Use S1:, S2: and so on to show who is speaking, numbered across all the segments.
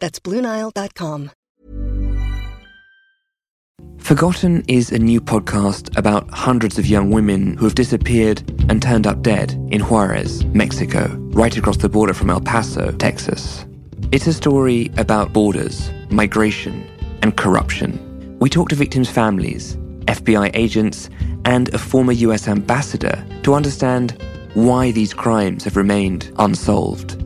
S1: That's BlueNile.com.
S2: Forgotten is a new podcast about hundreds of young women who have disappeared and turned up dead in Juarez, Mexico, right across the border from El Paso, Texas. It's a story about borders, migration, and corruption. We talk to victims' families, FBI agents, and a former US ambassador to understand why these crimes have remained unsolved.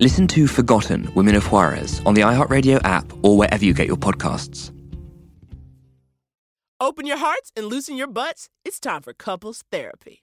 S2: Listen to Forgotten Women of Juarez on the iHeartRadio app or wherever you get your podcasts.
S3: Open your hearts and loosen your butts. It's time for couples therapy.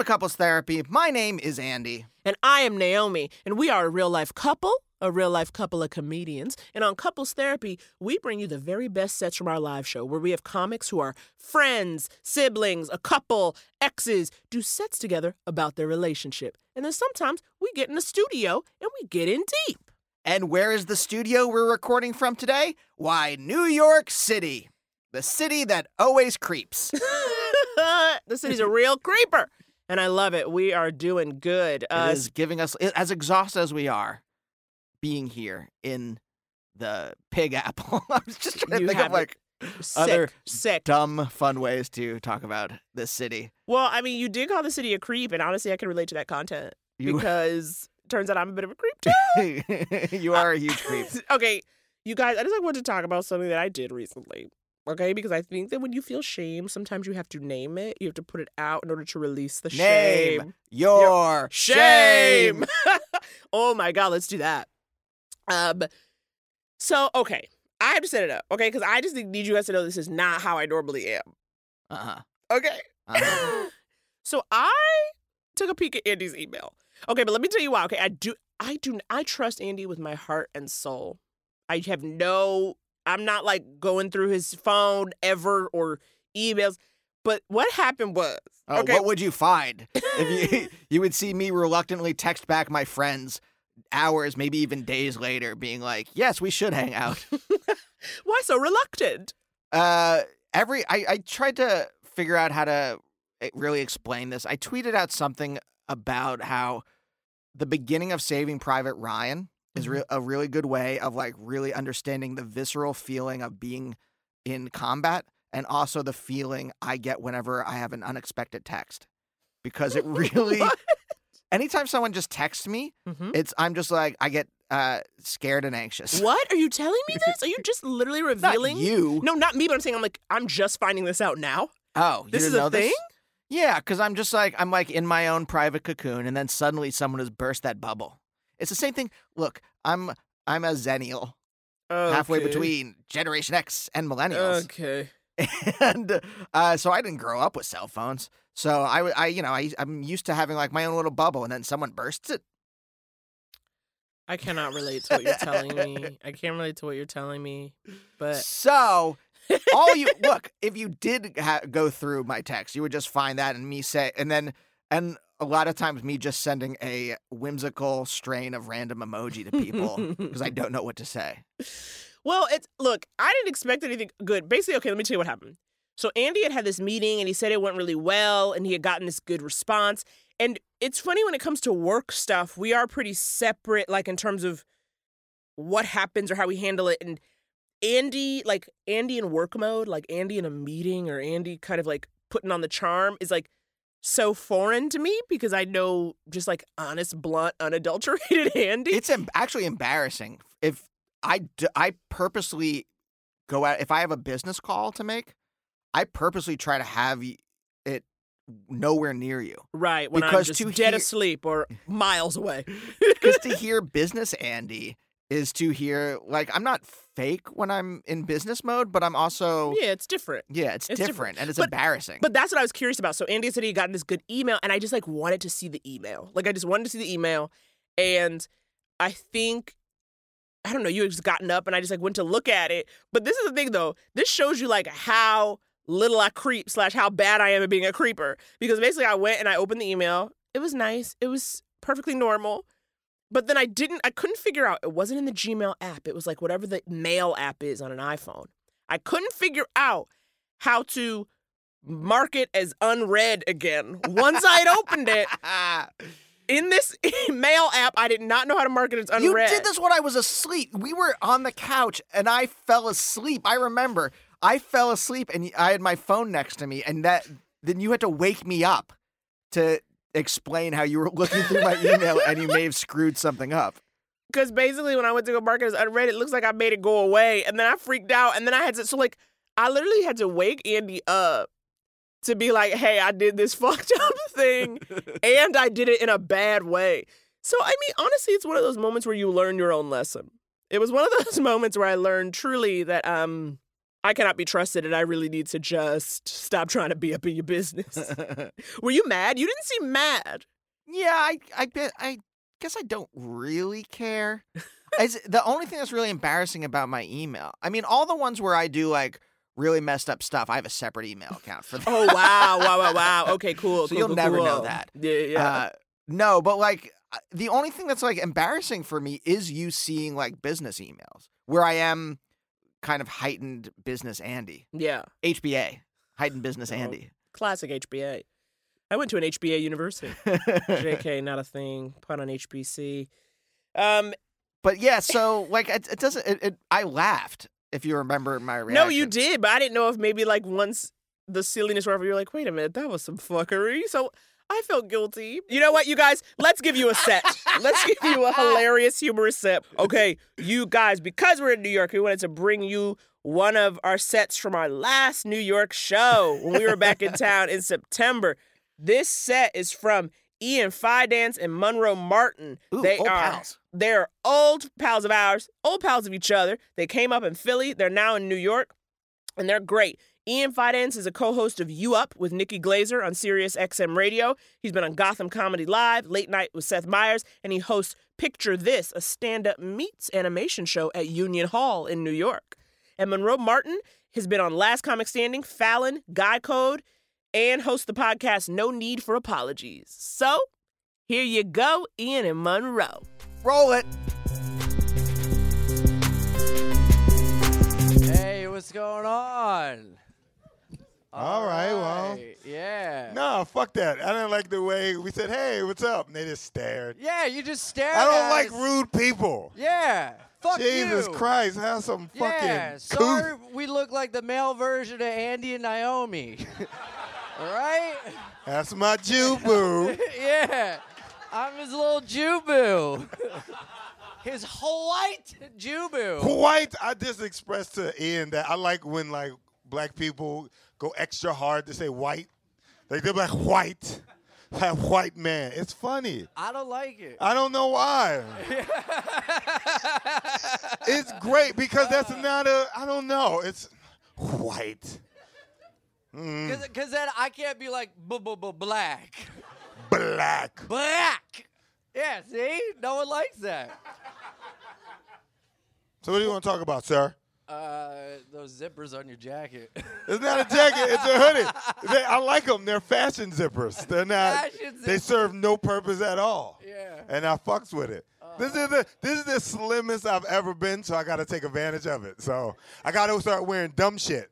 S4: Welcome to Couples Therapy. My name is Andy.
S3: And I am Naomi, and we are a real life couple, a real life couple of comedians. And on Couples Therapy, we bring you the very best sets from our live show where we have comics who are friends, siblings, a couple, exes, do sets together about their relationship. And then sometimes we get in the studio and we get in deep.
S4: And where is the studio we're recording from today? Why, New York City. The city that always creeps.
S3: the city's a real creeper. And I love it. We are doing good. Uh,
S4: it is giving us, as exhausted as we are, being here in the Pig Apple. I was just trying to think of like
S3: sick,
S4: other
S3: sick.
S4: dumb, fun ways to talk about this city.
S3: Well, I mean, you did call the city a creep, and honestly, I can relate to that content
S4: You-
S3: because turns out I'm a bit of a creep too.
S4: you are a huge creep.
S3: okay, you guys, I just like want to talk about something that I did recently. Okay, because I think that when you feel shame, sometimes you have to name it. You have to put it out in order to release the
S4: Name
S3: shame.
S4: your
S3: Shame. oh my god, let's do that. Um, so okay, I have to set it up. Okay, because I just need you guys to know this is not how I normally am.
S4: Uh-huh.
S3: Okay.
S4: Uh-huh.
S3: so I took a peek at Andy's email. Okay, but let me tell you why. Okay, I do I do I trust Andy with my heart and soul. I have no I'm not like going through his phone ever or emails. But what happened was
S4: Oh,
S3: okay,
S4: what would you find if you you would see me reluctantly text back my friends hours, maybe even days later, being like, "Yes, we should hang out."
S3: why so reluctant?
S4: uh, every I I tried to figure out how to eh, really explain this. I tweeted out something about how the beginning of Saving Private Ryan is
S3: Mm-hmm.
S4: re- a really good way of like really understanding the visceral feeling of being in combat and also the feeling I get whenever I have an unexpected text because it really anytime someone just texts me
S3: Mhm.
S4: it's I'm just like I get uh scared and anxious.
S3: What are you telling me this? Are you just literally
S4: Not
S3: revealing?
S4: you.
S3: No, not me, but I'm saying I'm like I'm just finding this out now.
S4: Oh,
S3: This is a
S4: this?
S3: thing?
S4: Yeah, because I'm just like I'm like in my own private cocoon, and then suddenly someone has burst that bubble. It's the same thing. Look, I'm I'm a xennial, halfway between Generation X and millennials,
S3: Okay.
S4: and uh, so I didn't grow up with cell phones. So I, I you know, I, I'm used to having like my own little bubble, and then someone bursts it.
S3: I cannot relate to what you're telling me. I can't relate to what you're telling me. But
S4: So all you look, if you did ha- go through my text, you would just find that and me say, and then and a lot of times me just sending a whimsical strain of random emoji to people because I don't know what to say.
S3: Well, it's look, I didn't expect anything good. Basically, okay, let me tell you what happened. So Andy had had this meeting and he said it went really well and he had gotten this good response. And it's funny when it comes to work stuff, we are pretty separate, like in terms of what happens or how we handle it. And Andy, like Andy in work mode, like Andy in a meeting or Andy kind of like putting on the charm is like so foreign to me because I know just like honest, blunt, unadulterated Andy.
S4: It's em- actually embarrassing if I d- I purposely go out if I have a business call to make. I purposely try to have it nowhere near you
S3: right when
S4: because
S3: I'm
S4: to
S3: dead
S4: hear-
S3: asleep or miles away.
S4: because to hear business Andy is to hear like I'm not fake when I'm in business mode, but I'm also
S3: yeah, it's different.
S4: yeah, it's,
S3: It's
S4: different,
S3: different.
S4: and it's
S3: But-
S4: embarrassing.
S3: But that's what I was curious about. So Andy said he got this good email, and I just like wanted to see the email. Like I just wanted to see the email, and I think I don't know. You had just gotten up, and I just like went to look at it. But this is the thing, though. This shows you like how little I creep slash how bad I am at being a creeper. Because basically, I went and I opened the email. It was nice. It was perfectly normal. But then I didn't. I couldn't figure out. It wasn't in the Gmail app. It was like whatever the mail app is on an iPhone. I couldn't figure out how to mark it as unread again. Once I had opened it in this mail app, I did not know how to mark it as unread.
S4: you did this when I was asleep. We were on the couch, and I fell asleep. I remember I fell asleep, and I had my phone next to me, and that then you had to wake me up to explain how you were looking through my email and you may have screwed something up.
S3: Because basically, when I went to go mark it as unread, it looks like I made it go away, and then I freaked out, and then I had to. So like, I literally had to wake Andy up to be like, "Hey, I did this fucked up thing, and I did it in a bad way." So I mean, honestly, it's one of those moments where you learn your own lesson. It was one of those moments where I learned truly that um, I cannot be trusted, and I really need to just stop trying to be up in your business. Were you mad? You didn't seem mad.
S4: Yeah, I I bet I guess I don't really care. It's, the only thing that's really embarrassing about my email, I mean, all the ones where I do like really messed up stuff, I have a separate email account for that.
S3: Oh wow, wow, wow, wow. Okay, cool.
S4: So
S3: cool,
S4: you'll
S3: cool,
S4: never know that.
S3: Yeah, yeah.
S4: Uh, no, but like uh, the only thing that's like embarrassing for me is you seeing like business emails where I am kind of heightened business Andy.
S3: yeah.
S4: HBA, heightened business
S3: Oh.
S4: Andy.
S3: Classic HBA. I went to an HBA university. JK, not a thing. Pun on HBC. Um,
S4: but yeah, so like it, it doesn't. It, it, I laughed if you remember my reaction.
S3: no, you did, but I didn't know if maybe like once the silliness wherever you're like, wait a minute, that was some fuckery. So I felt guilty. You know what, you guys? Let's give you a set. Let's give you a hilarious, humorous set. Okay, you guys, because we're in New York, we wanted to bring you one of our sets from our last New York show when we were back in town in September. This set is from Ian Fidance and Monroe Martin.
S4: Ooh,
S3: they are
S4: pals.
S3: they're old pals of ours, old pals of each other. They came up in Philly. They're now in New York, and they're great. Ian Fidance is a co-host of You Up with Nikki Glazer on Sirius XM Radio. He's been on Gotham Comedy Live, Late Night with Seth Meyers, and he hosts Picture This, a stand-up meets animation show at Union Hall in New York. And Monroe Martin has been on Last Comic Standing, Fallon, Guy Code, and hosts the podcast No Need for Apologies. So, here you go, Ian and Monroe.
S4: Roll it.
S5: Hey, what's going on?
S6: All right, well.
S5: Yeah.
S6: No, fuck that. I didn't like the way we said, "Hey, what's up?" and they just stared.
S5: Yeah, you just stared.
S6: I don't like
S5: us.
S6: rude people.
S5: Yeah. Fuck
S6: Jesus
S5: you.
S6: Christ, have some fucking.
S5: Yeah. Sorry, we look like the male version of Andy and Naomi. All right?
S6: That's my Jew boo.
S5: yeah. I'm his little Jew boo. his white Jew boo.
S6: White. I just expressed to Ian that I like when like black people go extra hard to say white. Like they're like white, like white man. It's funny.
S5: I don't like it.
S6: I don't know why. it's great because that's not a. I don't know. It's white. Mm,
S5: Because then I can't be like black.
S6: black.
S5: Black. Yeah, see? No one likes that.
S6: So what do you want to talk about, sir?
S5: Uh, those zippers on your jacket.
S6: It's not a jacket. It's a hoodie. They, I like them. They're fashion zippers. They're not.
S5: Fashion
S6: They
S5: zippers.
S6: serve no purpose at all.
S5: Yeah.
S6: And I fucks with it. This is the this is the slimmest I've ever been, so I got to take advantage of it. So I got to start wearing dumb shit.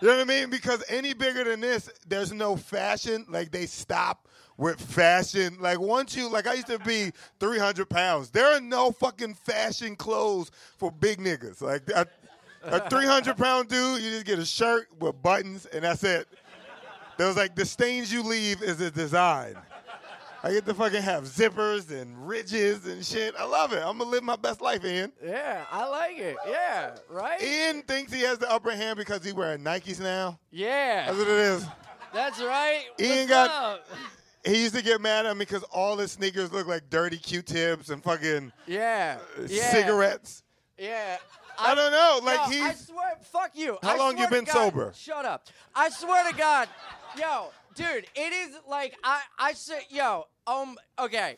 S6: You know what I mean? Because any bigger than this, there's no fashion. Like they stop with fashion. Like once you like, I used to be 300 pounds. There are no fucking fashion clothes for big niggas. Like a, a 300 pound dude, you just get a shirt with buttons, and that's it. There was like the stains you leave is the design. I get to fucking have zippers and ridges and shit. I love it. I'm gonna live my best life, Ian.
S5: yeah, I like it. Yeah, right?
S6: Ian thinks he has the upper hand because he wearing Nikes now.
S5: yeah.
S6: That's what it is.
S5: That's right.
S6: Ian
S5: What's
S6: got-
S5: up?
S6: He used to get mad at me because all his sneakers look like dirty Q-tips and fucking
S5: Yeah. yeah.
S6: cigarettes.
S5: Yeah.
S6: I, don't know. Like
S5: no, I swear, fuck you.
S6: How
S5: I
S6: long you been
S5: God-
S6: sober?
S5: Shut up. I swear to God, yo, dude, it is like I, I say, yo, um, okay.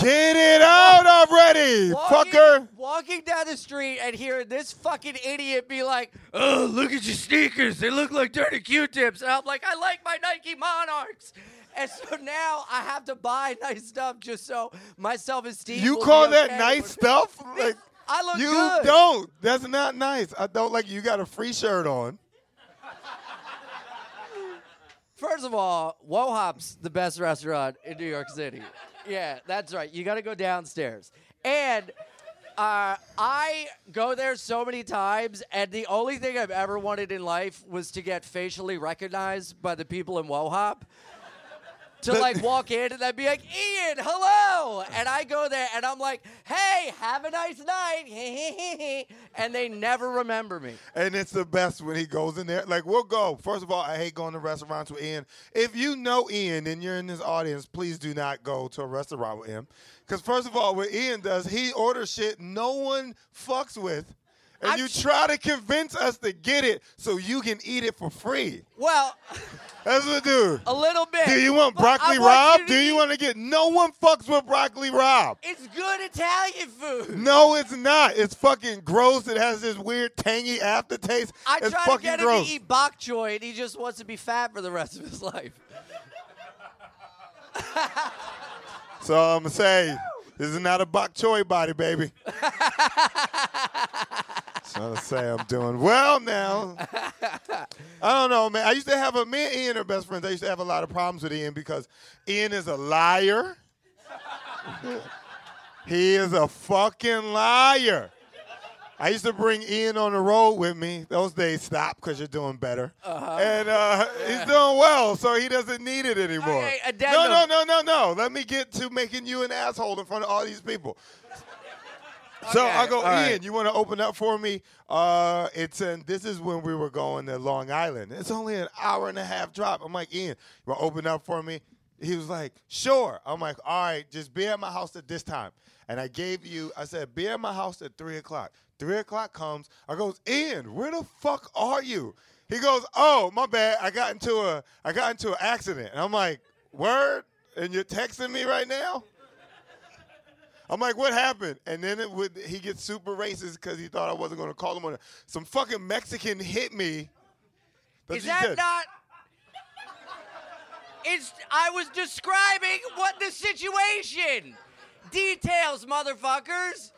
S6: get it out already,
S5: Walking,
S6: fucker.
S5: Walking down the street and hearing this fucking idiot be like, "Oh, look at your sneakers. They look like dirty Q-tips." And I'm like, "I like my Nike Monarchs." And so now I have to buy nice stuff just so my self-esteem.
S6: You
S5: will
S6: call that nice stuff? Like
S5: I look
S6: you
S5: good.
S6: don't. That's not nice. I don't like you got a free shirt on.
S5: First of all, Wo Hop's the best restaurant in New York City. Yeah, that's right. You got to go downstairs. And uh, I go there so many times, and the only thing I've ever wanted in life was to get facially recognized by the people in Wo Hop. To
S6: The-
S5: like walk in and then be like, Ian, hello. And I go there and I'm like, hey, have a nice night. and they never remember me.
S6: And it's the best when he goes in there. Like, we'll go. First of all, I hate going to restaurants with Ian. If you know Ian and you're in this audience, please do not go to a restaurant with him. Because, first of all, what Ian does, he orders shit no one fucks with. And
S5: I'm
S6: you try to convince us to get it so you can eat it for free.
S5: Well,
S6: That's what do.
S5: a little bit.
S6: Do you want broccoli
S5: want you
S6: Do you want to get? No one fucks with broccoli rabe.
S5: It's good Italian food.
S6: No, it's not. It's fucking gross. It has this weird tangy aftertaste.
S5: I
S6: it's
S5: try to get
S6: gross.
S5: him to eat bok choy, and he just wants to be fat for the rest of his life.
S6: So I'm gonna say, this is not a bok choy body, baby. I'm gonna say I'm doing well now. I don't know, man. I used to have a me and Ian are best friends. I used to have a lot of problems with Ian because Ian is a liar. he is a fucking liar. I used to bring Ian on the road with me. Those days stop because you're doing better. And uh, he's doing well, so he doesn't need it anymore. No, no, no, no, no. Let me get to making you an asshole in front of all these people. So
S5: Okay,
S6: I go,
S5: all right.
S6: Ian, you want to open up for me? Uh, it's in, this is when we were going to Long Island. It's only an hour and a half drop. I'm like, Ian, you want to open up for me? He was like, sure. I'm like, all right, just be at my house at this time. And I gave you, I said, be at my house at three o'clock. Three o'clock comes. I goes, Ian, where the fuck are you? He goes, oh, my bad. I got into a, I got into an accident. And I'm like, word? And you're texting me right now? I'm like, what happened? And then it would he gets super racist because he thought I wasn't going to call him on it. Some fucking Mexican hit me. That's
S5: Is that
S6: said.
S5: not? It's. I was describing what the situation. Details, motherfuckers.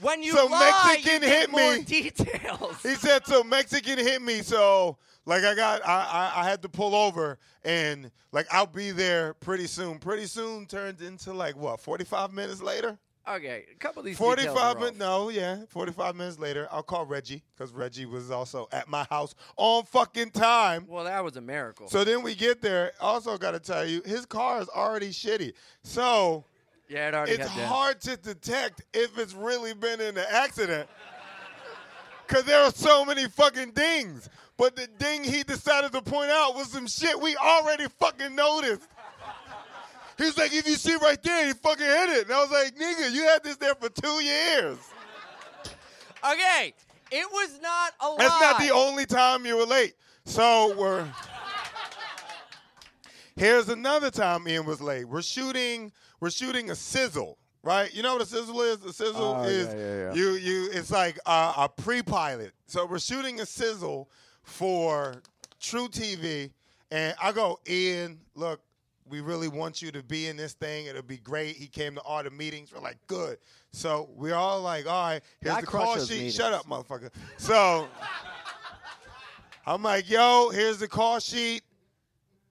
S5: When you
S6: So
S5: lie,
S6: Mexican
S5: you
S6: hit
S5: more
S6: me.
S5: details.
S6: He said so Mexican hit me, so like I got I, I I had to pull over and like I'll be there pretty soon. Pretty soon turns into like what, 45 minutes later?
S5: Okay, a couple of these.
S6: 45
S5: are
S6: minutes, no, yeah, 45 minutes later, I'll call Reggie because Reggie was also at my house on fucking time.
S5: Well, that was a miracle.
S6: So then we get there. Also, got to tell you, his car is already shitty. So
S5: yeah, it already
S6: it's hard to detect if it's really been in an accident. Because there are so many fucking dings. But the ding he decided to point out was some shit we already fucking noticed. He was like, if you see right there, he fucking hit it. And I was like, nigga, you had this there for two years.
S5: Okay, it was not a lie.
S6: That's not the only time you were late. So we're. Here's another time Ian was late. We're shooting. We're shooting a sizzle. Right? You know what a sizzle is? A sizzle
S5: Oh,
S6: is
S5: yeah, yeah, yeah.
S6: you you. It's like a, a pre-pilot. So we're shooting a sizzle for truTV, and I go, Ian, look. We really want you to be in this thing. It'll be great. He came to all the meetings. We're like, good. So we're all like, all right, here's
S5: I
S6: the call sheet.
S5: meetings.
S6: Shut up, motherfucker. So I'm like, yo, here's the call sheet.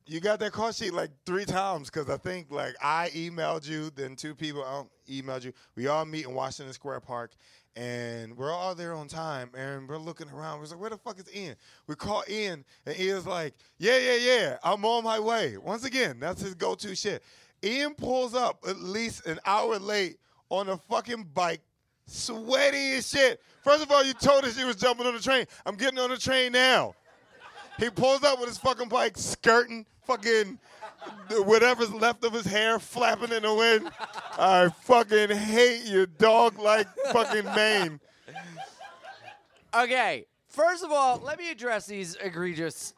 S6: You got that call sheet like three times because I think like I emailed you, then two people emailed you. We all meet in Washington Square Park, and we're all there on time. And we're looking around. We're like, where the fuck is Ian? We call Ian, and Ian's like, yeah, yeah, yeah, I'm on my way. Once again, that's his go-to shit. Ian pulls up at least an hour late on a fucking bike, sweaty as shit. First of all, you told us you was jumping on the train. I'm getting on the train now. He pulls up with his fucking bike, skirting, fucking whatever's left of his hair flapping in the wind. I fucking hate your dog like fucking mane.
S5: Okay, first of all, let me address these egregious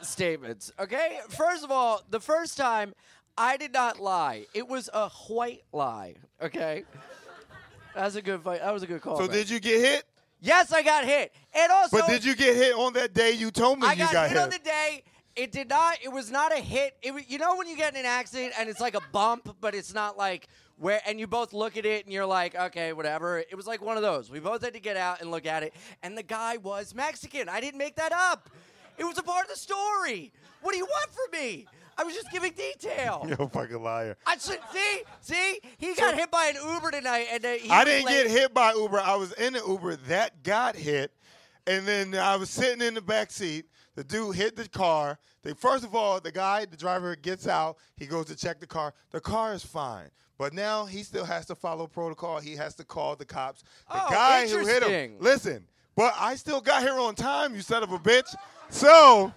S5: statements. Okay, first of all, the first time I did not lie. It was a white lie. Okay, that's a good fight. That was a good call.
S6: So did you get hit?
S5: Yes, I got hit, and also.
S6: But did you get hit on that day you told me
S5: I
S6: you
S5: got,
S6: got
S5: hit, on the day. It did not. It was not a hit. It you know when you get in an accident and it's like a bump, but it's not like where. And you both look at it and you're like, okay, whatever. It was like one of those. We both had to get out and look at it. And the guy was Mexican. I didn't make that up. It was a part of the story. What do you want from me? I was just giving detail.
S6: You're a fucking liar.
S5: I should see. See, he got hit by an Uber tonight, and uh, he
S6: I
S5: was
S6: didn't
S5: late.
S6: get hit by Uber. I was in the Uber that got hit, and then I was sitting in the back seat. The dude hit the car. They first of all, the guy, the driver, gets out. He goes to check the car. The car is fine, but now he still has to follow protocol. He has to call the cops. The
S5: Oh,
S6: guy who hit him.
S5: interesting.
S6: Listen, but I still got here on time. You son of a bitch. So.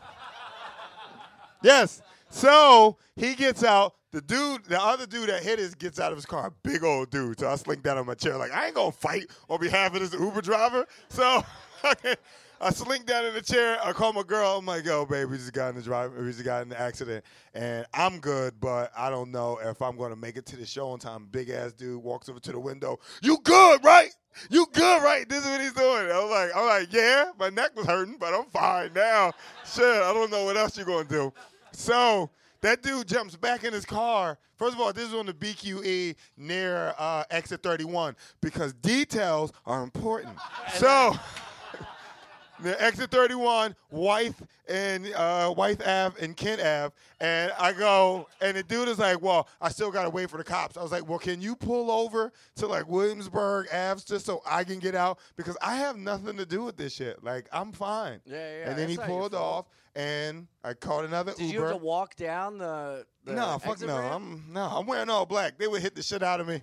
S6: Yes. So he gets out. The dude, the other dude that hit us gets out of his car. Big old dude. So I slink down on my chair like I ain't gonna fight on behalf of this Uber driver. So I slink down in the chair. I call my girl. I'm like, yo, babe, we just got in the drive. We just got in the accident, and I'm good, but I don't know if I'm gonna make it to the show on time. Big ass dude walks over to the window. You good, right? You good, right? This is what he's doing. I'm like, I'm like, yeah, my neck was hurting, but I'm fine now. Shit, I don't know what else you're gonna do. So that dude jumps back in his car. First of all, this is on the BQE near uh, exit 31 because details are important. So. The exit 31, Wythe and uh, Wythe Ave and Kent Ave, and I go, and the dude is like, "Well, I still gotta wait for the cops." I was like, "Well, can you pull over to like Williamsburg Ave just so I can get out because I have nothing to do with this shit. Like, I'm fine."
S5: Yeah, yeah,
S6: And then he
S5: that's not your
S6: pulled off, and I called another
S5: Did
S6: Uber.
S5: you have to walk down the? the
S6: no, fuck no.
S5: ramp?
S6: I'm no, I'm wearing all black. They would hit the shit out of me.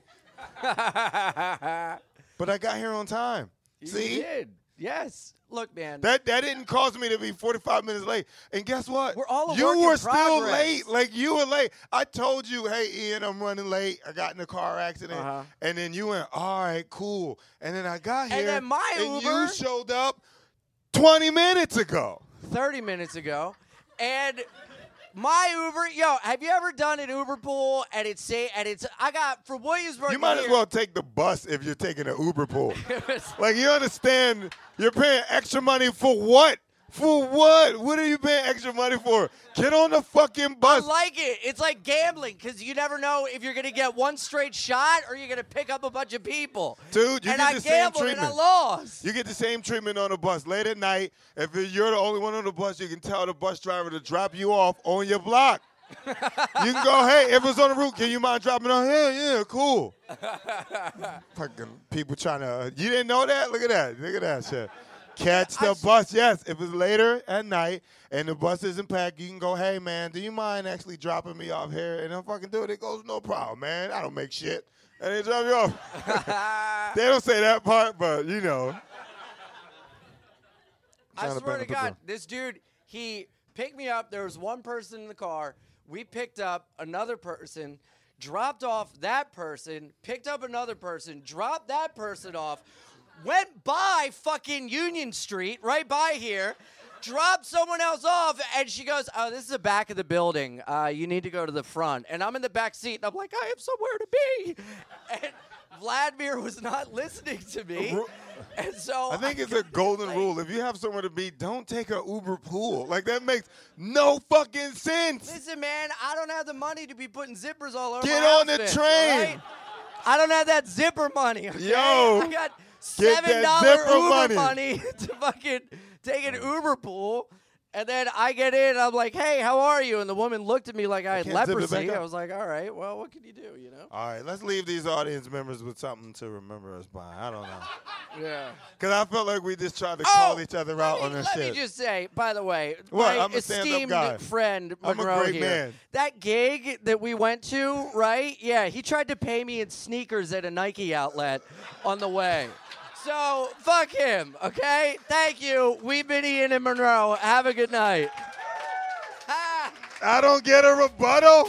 S6: But I got here on time.
S5: You
S6: See?
S5: did. Yes. Look, man.
S6: That that didn't cause me to be 45 minutes late. And guess what?
S5: We're all
S6: you were still late. Like you were late. I told you, hey Ian, I'm running late. I got in a car accident.
S5: Uh-huh.
S6: And then you went, all right, cool. And then I got here.
S5: And then my
S6: and
S5: Uber-
S6: you showed up 20 minutes ago.
S5: 30 minutes ago. And my Uber, yo, have you ever done an Uber pool and it's say and it's I got from Williamsburg.
S6: You might as
S5: here-
S6: well take the bus if you're taking an Uber pool. like you understand, you're paying extra money for what? For what? What are you paying extra money for? Get on the fucking bus.
S5: I like it. It's like gambling because you never know if you're gonna get one straight shot or you're gonna pick up a bunch of people.
S6: Dude, you
S5: and
S6: get
S5: I
S6: the same
S5: gambled and I
S6: treatment.
S5: lost.
S6: You get the same treatment on the bus late at night. If you're the only one on the bus, you can tell the bus driver to drop you off on your block. you can go, hey, if it's on the route, can you mind dropping on? Yeah, yeah, cool. Fucking people trying to. You didn't know that? Look at that. Look at that shit. Catch the bus. Yes, if it's later at night and the bus isn't packed, you can go, hey, man, do you mind actually dropping me off here? And they'll fucking do it. It goes, no problem, man. I don't make shit. And they drop you off. they don't say that part, but you know.
S5: I
S6: Trying to
S5: swear to God,
S6: them.
S5: this dude, he picked me up. There was one person in the car. We picked up another person, dropped off that person, picked up another person, dropped that person off, went by fucking Union Street, right by here, dropped someone else off, and she goes, "Oh, this is the back of the building. Uh, you need to go to the front." And I'm in the back seat, and I'm like, "I have somewhere to be," and Vladimir was not listening to me, and so
S6: I think it's a golden rule. If you have somewhere to be, don't take a Uber pool. Like that makes no fucking sense.
S5: Listen, man, I don't have the money to be putting zippers all over.
S6: Get on the train.
S5: right? I don't have that zipper money. Okay?
S6: Yo,
S5: I got
S6: get
S5: seven dollar
S6: dollar
S5: Uber
S6: money.
S5: money. to fucking take an Uber pool. And then I get in, and I'm like, "Hey, how are you?" And the woman looked at me like I had
S6: can't zip it
S5: leprosy. I was like, "All right, well, what can you do?" You know?
S6: All right, let's leave these audience members with something to remember us by. I don't know.
S5: Yeah.
S6: Because I felt like we just tried to oh, call each other out
S5: let
S6: on
S5: me,
S6: this
S5: let
S6: shit.
S5: me just say, by the way,
S6: What?
S5: my
S6: I'm a stand-up
S5: esteemed
S6: guy.
S5: friend
S6: I'm a
S5: Monroe
S6: great
S5: here,
S6: man.
S5: that gig that we went to, right? Yeah, he tried to pay me in sneakers at a Nike outlet on the way. So fuck him, okay? Thank you. We've been Ian and Monroe. Have a good night.
S6: I don't get a rebuttal.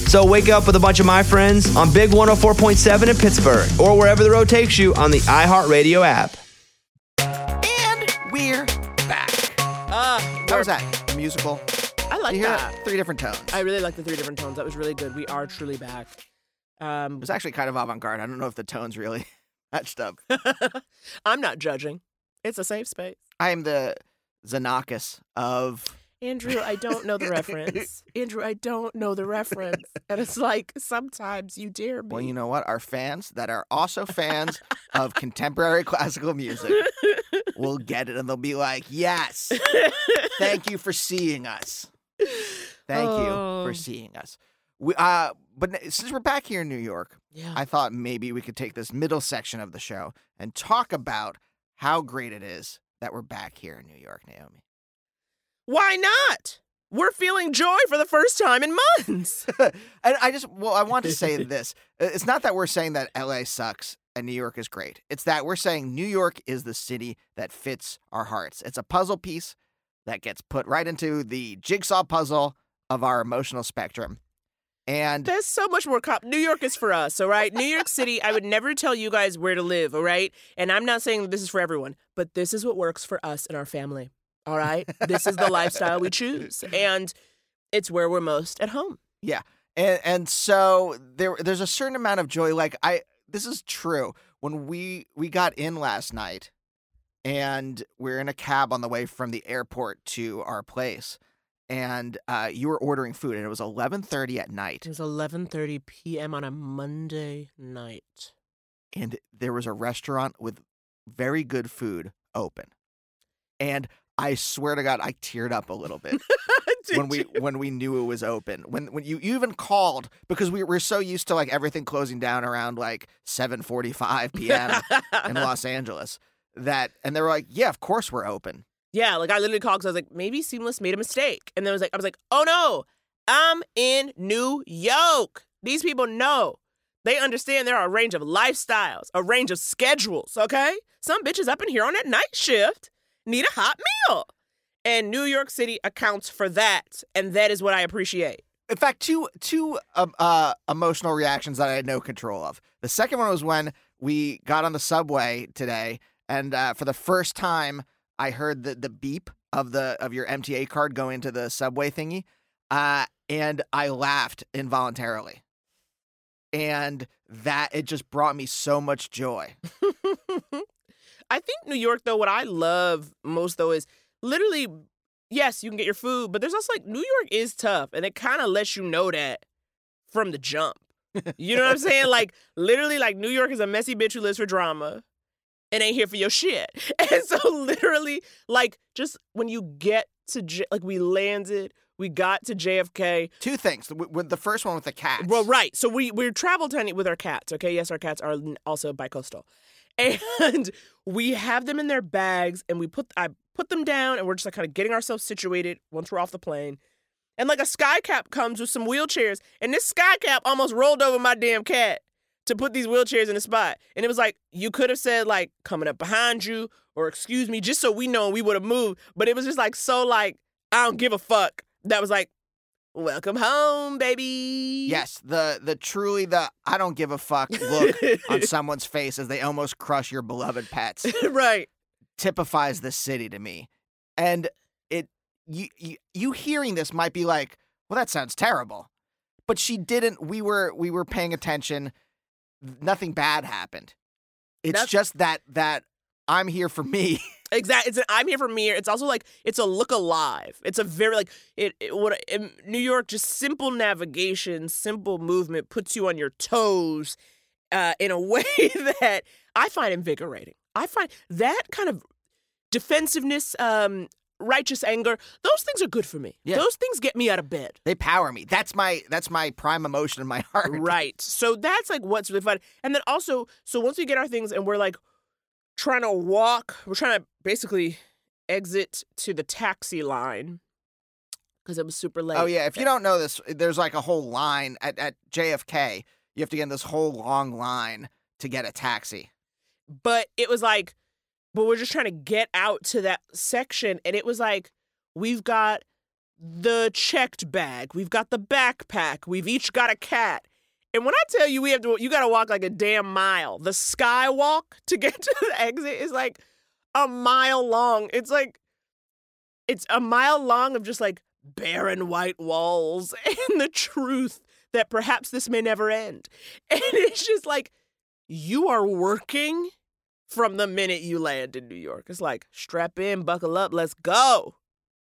S7: So wake up with a bunch of my friends on Big 104.7 in Pittsburgh or wherever the road takes you on the iHeartRadio app.
S4: And we're back.
S3: Ah,
S4: How was that? Musical?
S3: I like
S4: you hear
S3: that.
S4: Three different tones.
S3: I really like the three different tones. That was really good. We are truly back. Um,
S4: It was actually kind of avant-garde. I don't know if the tones really matched up.
S3: I'm not judging. It's a safe space.
S4: I am the Xenakis of
S3: Andrew, I don't know the reference. Andrew, I don't know the reference. And it's like sometimes you dare me.
S4: Well, you know what? Our fans that are also fans of contemporary classical music will get it and they'll be like, yes, thank you for seeing us. Thank you
S3: Oh.
S4: for seeing us. We, uh, but since we're back here in New York,
S3: yeah.
S4: I thought maybe we could take this middle section of the show and talk about how great it is that we're back here in New York, Naomi.
S3: Why not? We're feeling joy for the first time in months.
S4: and I just, well, I want to say this. It's not that we're saying that LA sucks and New York is great. It's that we're saying New York is the city that fits our hearts. It's a puzzle piece that gets put right into the jigsaw puzzle of our emotional spectrum. And
S3: There's so much more cop. New York is for us, all right? New York City, I would never tell you guys where to live, all right? And I'm not saying this is for everyone, but this is what works for us and our family, all right? This is the lifestyle we choose. And it's where we're most at home.
S4: Yeah. And and so there there's a certain amount of joy like I this is true. When we we got in last night and we're in a cab on the way from the airport to our place and uh, you were ordering food and it was 11:30 at night
S3: It was 11:30 p.m. on a Monday night.
S4: and there was a restaurant with very good food open. And I swear to God, I teared up a little bit when we when we knew it was open. When when you, you even called because we were so used to like everything closing down around like 7:45 p.m. in Los Angeles that and they were like, "Yeah, of course we're open."
S3: Yeah, like I literally called because I was like, maybe Seamless made a mistake. And then I was like, I was like, oh no, I'm in New York. These people know. They understand there are a range of lifestyles, a range of schedules, okay? Some bitches up in here on that night shift need a hot meal. And New York City accounts for that. And that is what I appreciate.
S4: In fact, two two um, uh, emotional reactions that I had no control of. The second one was when we got on the subway today, and uh, for the first time, I heard the the beep of the of your MTA card go into the subway thingy, uh, and I laughed involuntarily, and that it just brought me so much joy.
S3: I think New York, though, what I love most, though, is literally, yes, you can get your food, but there's also like New York is tough, and it kind of lets you know that from the jump. You know what I'm saying? Like, literally, like, New York is a messy bitch who lives for drama and ain't here for your shit. And so, literally, like, just when you get to, J- like, we landed, we got to JFK.
S4: Two things. The, with the first one with the cats.
S3: Well, right. So we we travel tiny with our cats. Okay, yes, our cats are also bicoastal, and we have them in their bags, and we put I put them down, and we're just like kind of getting ourselves situated once we're off the plane. And like a skycap comes with some wheelchairs, and this skycap almost rolled over my damn cat to put these wheelchairs in a spot. And it was like, you could have said, like, coming up behind you or excuse me, just so we know we would have moved. But it was just like so like, I don't give a fuck. That was like, welcome home, baby.
S4: Yes, the the truly the I don't give a fuck look on someone's face as they almost crush your beloved pets
S3: right.
S4: typifies the city to me. And it you, you you hearing this might be like, well that sounds terrible. But she didn't we were we were paying attention. Nothing bad happened. It's
S3: That's-
S4: just that that I'm here for me.
S3: Exactly. It's an, I'm here for me. It's also like it's a look alive. It's a very like it. it what in New York, just simple navigation, simple movement puts you on your toes, uh, in a way that I find invigorating. I find that kind of defensiveness, um, righteous anger. Those things are good for me.
S4: Yeah.
S3: Those things get me out of bed.
S4: They power me. That's my that's my prime emotion in my heart.
S3: Right. So that's like what's really fun. And then also, so once we get our things and we're like trying to walk, we're trying to basically exit to the taxi line because it was super oh, late.
S4: Oh yeah, if you don't know this, there's like a whole line at, at JFK. You have to get in this whole long line to get a taxi.
S3: But it was like, but we're just trying to get out to that section. And it was like, we've got the checked bag, we've got the backpack, we've each got a cat. And when I tell you we have to, you got to walk like a damn mile. The skywalk to get to the exit is like a mile long. It's like, it's a mile long of just like barren white walls and the truth that perhaps this may never end. And it's just like, you are working from the minute you land in New York. It's like, strap in, buckle up, let's go.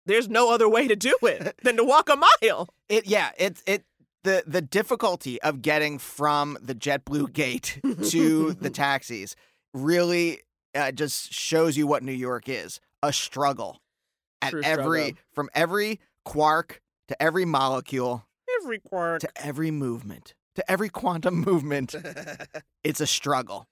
S3: There's no other way to do it than to walk a mile.
S4: It yeah, it it the the difficulty of getting from the JetBlue gate to the taxis really uh, just shows you what New York is a struggle at
S3: True
S4: every
S3: struggle.
S4: from every quark to every molecule
S3: Every quark.
S4: to every movement to every quantum movement. it's a struggle.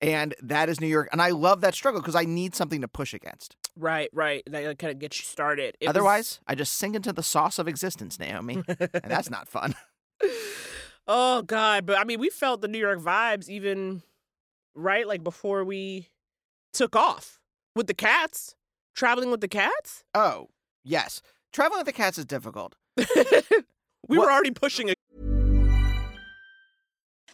S4: And that is New York. And I love that struggle because I need something to push against.
S3: Right, right. That kind of gets you started. It was-
S4: Otherwise, I just sink into the sauce of existence, Naomi. and that's not fun.
S3: oh God! But I mean, we felt the New York vibes even right like before we took off with the cats. Traveling with the cats.
S4: Oh, yes. Traveling with the cats is difficult.
S3: we
S4: What-
S3: were already pushing a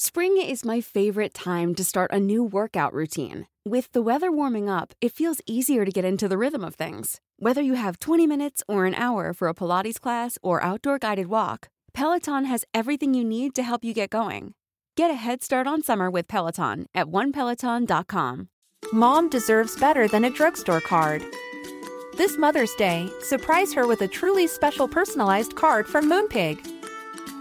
S8: Spring is my favorite time to start a new workout routine. With the weather warming up, it feels easier to get into the rhythm of things. Whether you have 20 minutes or an hour for a Pilates class or outdoor guided walk, Peloton has everything you need to help you get going. Get a head start on summer with Peloton at onepeloton.com.
S9: Mom deserves better than a drugstore card. This Mother's Day, surprise her with a truly special personalized card from Moonpig.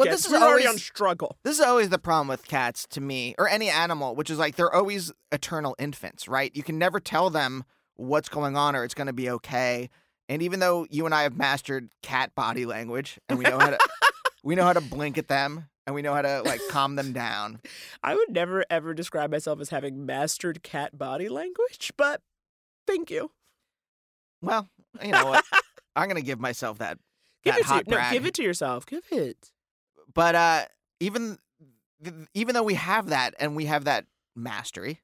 S4: Well, this is
S3: we're already
S4: always
S3: on struggle.
S4: this is always the problem with cats to me, or any animal, which is like they're always eternal infants, right? You can never tell them what's going on or it's going to be okay. And even though you and I have mastered cat body language and we know how to we know how to blink at them and we know how to like calm them down.
S3: I would never ever describe myself as having mastered cat body language, but thank you.
S4: Well, you know what? I'm going to give myself that
S3: Give
S4: that
S3: it to
S4: hot
S3: no,
S4: brag.
S3: give it to yourself. Give it.
S4: But uh, even even though we have that and we have that mastery,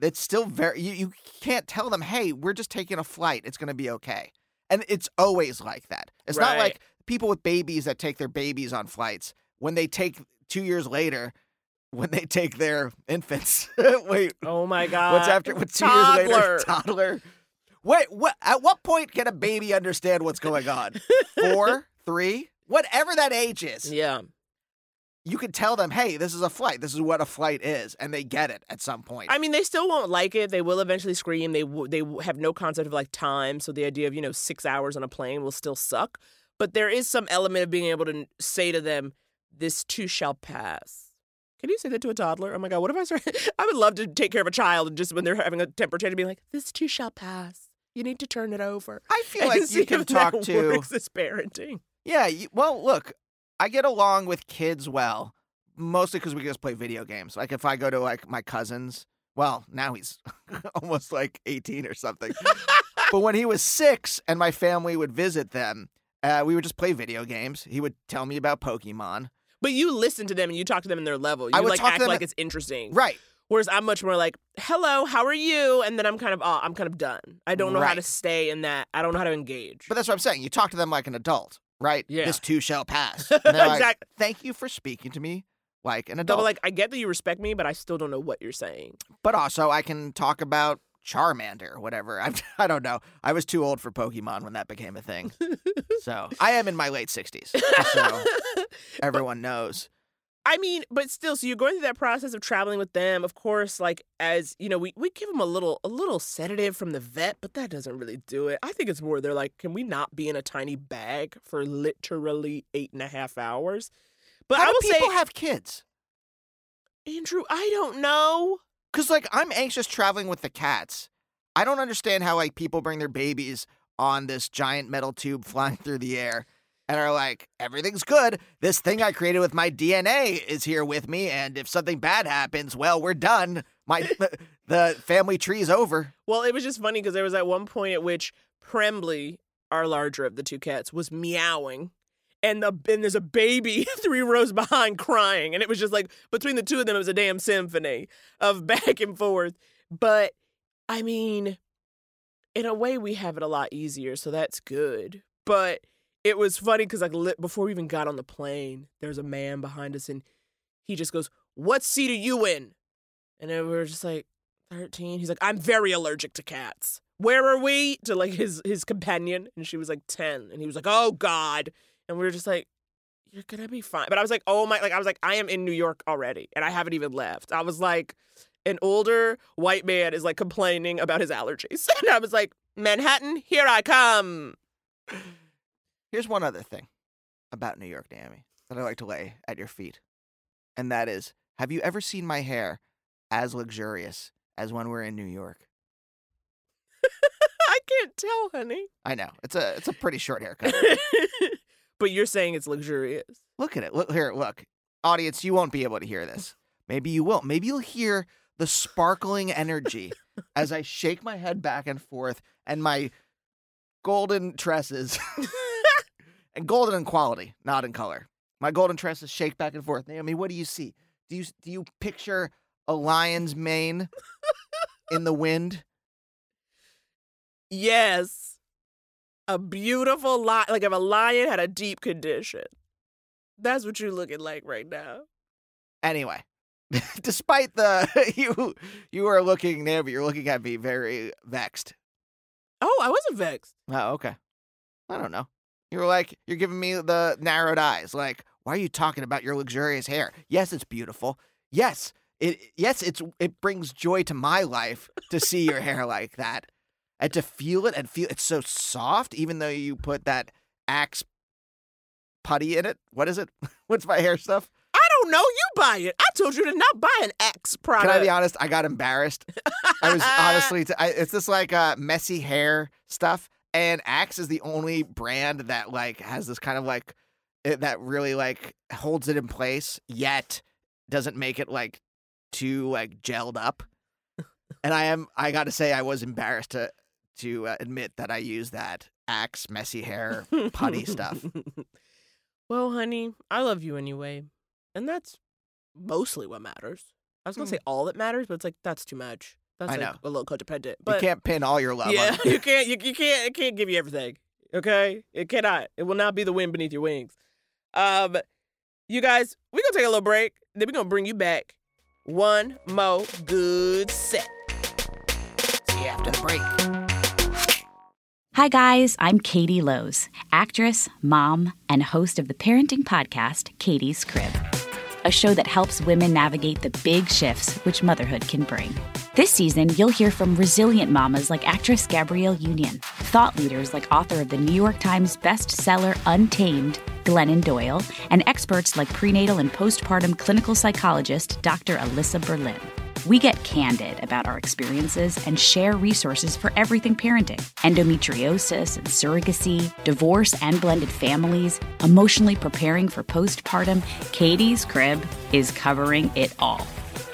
S4: it's still very. You, you can't tell them, "Hey, we're just taking a flight. It's going to be okay." And it's always like that. It's not like people with babies that take their babies on flights when they take two years later. When they take their infants, wait,
S3: Oh my god.
S4: what's after? What's two years later?
S3: Toddler.
S4: Toddler. Wait, what? At what point can a baby understand what's going on? Four, three, whatever that age is
S3: Yeah.
S4: You can tell them, hey, this is a flight. This is what a flight is, and they get it at some point.
S3: I mean, they still won't like it. They will eventually scream. They w- they w- have no concept of like time, so the idea of you know six hours on a plane will still suck. But there is some element of being able to say to them, "This too shall pass." Can you say that to a toddler? Oh my god, what if I start? I would love to take care of a child and just when they're having a temper tantrum, be like, "This too shall pass." You need to turn it over.
S4: I feel
S3: And
S4: like you can talk to.
S3: works as parenting.
S4: Yeah, well, look, I get along with kids well, mostly because we just play video games. Like if I go to like my cousin's, well, now he's almost like 18 or something. but when he was six and my family would visit them, uh, we would just play video games. He would tell me about Pokemon.
S3: But you listen to them and you talk to them in their level. You
S4: I would
S3: like
S4: talk to
S3: act
S4: them
S3: like
S4: at-
S3: it's interesting.
S4: Right.
S3: Whereas I'm much more like, "Hello, how are you?" And then I'm kind of, oh, I'm kind of done. I don't know how to stay in that. I don't know how to engage.
S4: But that's what I'm saying. You talk to them like an adult, right?
S3: Yeah.
S4: This too shall pass. They're like, Thank you for speaking to me like an adult.
S3: but like, I get that you respect me, but I still don't know what you're saying.
S4: but also I can talk about Charmander whatever. I I don't know. I was too old for Pokemon when that became a thing. so I am in my late sixties. So everyone knows.
S3: I mean, but still, so you're going through that process of traveling with them. Of course, like as you know, we, we give them a little a little sedative from the vet, but that doesn't really do it. I think it's more they're like, can we not be in a tiny bag for literally eight and a half hours? But
S4: How
S3: I
S4: do
S3: will
S4: people
S3: say,
S4: have kids?
S3: Andrew, I don't know.
S4: Because like I'm anxious traveling with the cats. I don't understand how like people bring their babies on this giant metal tube flying through the air and are like, everything's good. This thing I created with my DNA is here with me, and if something bad happens, well, we're done. My the family tree's over.
S3: Well, it was just funny because there was at one point at which Prembley, our larger of the two cats, was meowing. And the and there's a baby three rows behind crying. And it was just like between the two of them, it was a damn symphony of back and forth. But I mean, in a way, we have it a lot easier, so that's good. But it was funny because like li- before we even got on the plane, there's a man behind us, and he just goes, "What seat are you in?" And then we were just like, 13. He's like, I'm very allergic to cats. Where are we? To like his his companion. And she was like 10. And he was like, oh God. And we were just like, you're gonna be fine. But I was like, oh my, like, I was like, I am in New York already. And I haven't even left. I was like, an older white man is like complaining about his allergies. And I was like, Manhattan, here I come.
S4: Here's one other thing about New York, Naomi, that I like to lay at your feet. And that is, have you ever seen my hair as luxurious as when we're in New York?
S3: I can't tell, honey.
S4: I know. It's a it's a pretty short haircut.
S3: but you're saying it's luxurious.
S4: Look at it. Look here, look. Audience, you won't be able to hear this. Maybe you will. Maybe you'll hear the sparkling energy as I shake my head back and forth and my golden tresses and golden in quality, not in color. My golden tresses shake back and forth. Naomi, what do you see? Do you do you picture a lion's mane in the wind?
S3: Yes. A beautiful lion, like if a lion had a deep condition. That's what you're looking like right now.
S4: Anyway, despite the you you are looking Naomi, you're looking at me very vexed.
S3: Oh, I wasn't vexed.
S4: Oh, okay. I don't know. You were like, you're giving me the narrowed eyes. Like, why are you talking about your luxurious hair? Yes, it's beautiful. Yes, it. Yes, it's. It brings joy to my life to see your hair like that, and to feel it and feel it's so soft. Even though you put that Axe putty in it. What is it? What's my hair stuff?
S3: I don't know. You buy it. I told you to not buy an X product.
S4: Can I be honest? I got embarrassed. I was honestly, t- I, it's this like uh, messy hair stuff, and Axe is the only brand that like has this kind of like it, that really like holds it in place, yet doesn't make it like too like gelled up. and I am, I got to say, I was embarrassed to to uh, admit that I use that, axe, messy hair, putty stuff.
S3: Well, honey, I love you anyway. And that's mostly what matters. I was going to say all that matters, but it's like, that's too much. That's
S4: I
S3: like
S4: know.
S3: a little codependent.
S4: you can't pin all your love
S3: yeah,
S4: on
S3: you can't, you, you can't, it can't give you everything. Okay? It cannot. It will not be the wind beneath your wings. Um, you guys, we're going to take a little break. Then we're going to bring you back one more good set.
S4: See you after the break.
S10: Hi, guys. I'm Katie Lowes, actress, mom, and host of the parenting podcast, Katie's Crib, a show that helps women navigate the big shifts which motherhood can bring. This season, you'll hear from resilient mamas like actress Gabrielle Union, thought leaders like author of the New York Times bestseller Untamed, Glennon Doyle, and experts like prenatal and postpartum clinical psychologist Dr. Alyssa Berlin. We get candid about our experiences and share resources for everything parenting endometriosis and surrogacy, divorce and blended families, emotionally preparing for postpartum. Katie's Crib is covering it all.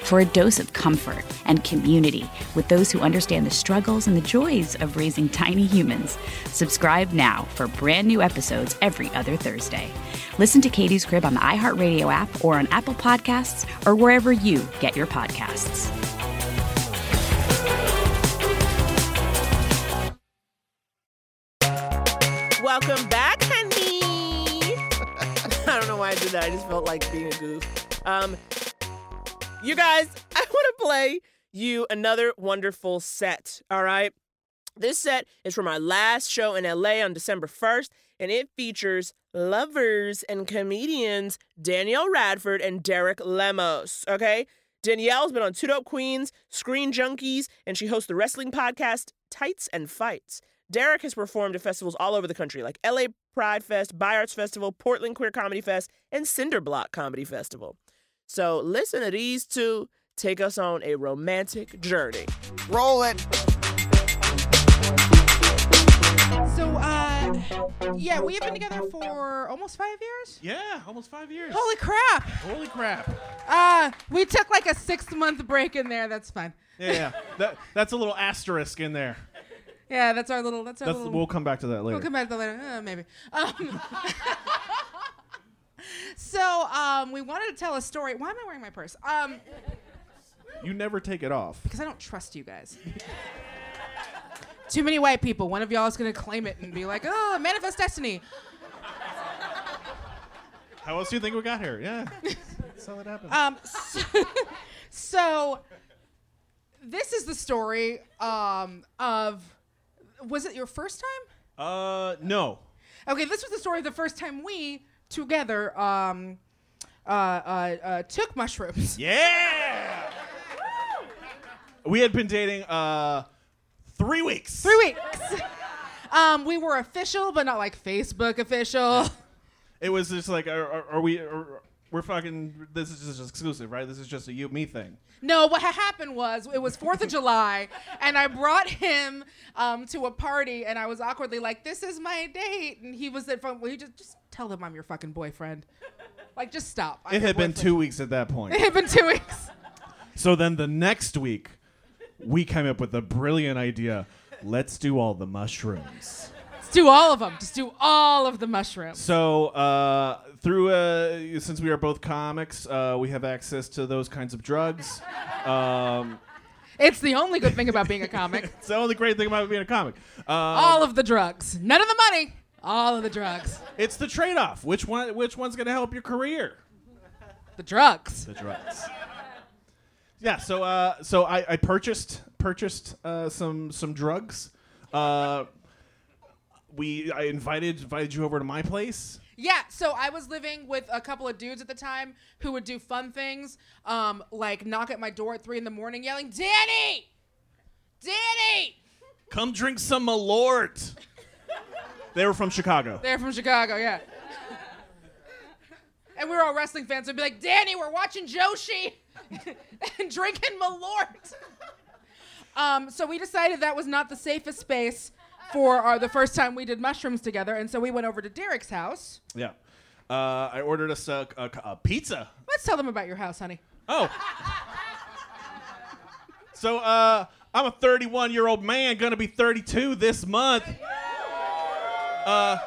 S10: For a dose of comfort and community with those who understand the struggles and the joys of raising tiny humans, subscribe now for brand new episodes every other Thursday. Listen to Katie's Crib on the iHeartRadio app or on Apple Podcasts or wherever you get your podcasts.
S3: Welcome back, honey. I don't know why I did that. I just felt like being a goof. Um, you guys, I want to play you another wonderful set. All right. This set is from our last show in LA on December 1st, and it features lovers and comedians Danielle Radford and Derek Lemos. Okay. Danielle's been on Two Dope Queens, Screen Junkies, and she hosts the wrestling podcast Tights and Fights. Derek has performed at festivals all over the country, like LA Pride Fest, By Arts Festival, Portland Queer Comedy Fest, and Cinderblock Comedy Festival. So listen to these two take us on a romantic journey.
S4: Roll it.
S11: So, uh, yeah, we have been together for almost five years.
S12: Yeah, almost five years.
S11: Holy crap!
S12: Holy crap.
S11: Uh, we took like a six month break in there. That's fine.
S12: Yeah, yeah. that, that's a little asterisk in there.
S11: Yeah, that's our little. That's our
S12: That's,
S11: little.
S12: we'll come back to that later.
S11: We'll come back to that later. Uh, maybe. Um, so, um, we wanted to tell a story. Why am I wearing my purse? Um,
S12: You never take it off.
S11: because I don't trust you guys. Too many white people. One of y'all is gonna claim it and be like, "Oh, manifest destiny."
S12: How else do you think we got here? Yeah. That's how it happened.
S11: Um, so, so this is the story um, of. Was it your first time?
S12: uh, no.
S11: Okay, this was the story of the first time we together um, uh, uh, uh, took mushrooms.
S12: Yeah. We had been dating uh, three weeks.
S11: Three weeks. um, we were official, but not like Facebook official.
S12: It was just like, are, are, are we? Are, we're fucking. This is just exclusive, right? This is just a you me thing.
S11: No, what ha- happened was it was Fourth of July, and I brought him um, to a party, and I was awkwardly like, "This is my date," and he was at front. Well, you just just tell him I'm your fucking boyfriend. Like, just stop. I'm
S12: it
S11: your
S12: had been
S11: boyfriend.
S12: two weeks at that point.
S11: It had been two weeks.
S12: So then the next week, we came up with a brilliant idea. Let's do all the mushrooms.
S11: Do all of them. Just do all of the mushrooms.
S12: So uh, through uh, since we are both comics, uh, we have access to those kinds of drugs. Um,
S11: It's the only good thing about being a comic.
S12: it's the only great thing about being a comic. Um,
S11: all of the drugs, none of the money. All of the drugs.
S12: It's the trade-off. Which one? Which one's going to help your career?
S11: The drugs.
S12: The drugs. Yeah. So uh, so I, I purchased purchased uh, some some drugs. Uh, we I invited invited you over to my place.
S11: Yeah, so I was living with a couple of dudes at the time who would do fun things, um, like knock at my door at three in the morning, yelling, "Danny, Danny!"
S12: Come drink some Malort. they were from Chicago.
S11: They're from Chicago, yeah. and we were all wrestling fans. I'd be like, "Danny, we're watching Joshi and drinking Malort." Um, so we decided that was not the safest space for our, the first time we did mushrooms together, and so we went over to Derek's house.
S12: Yeah. Uh, I ordered us a, a, a pizza.
S11: Let's tell them about your house, honey.
S12: Oh. So uh, I'm a 31 year old man, gonna be 32 this month. Uh,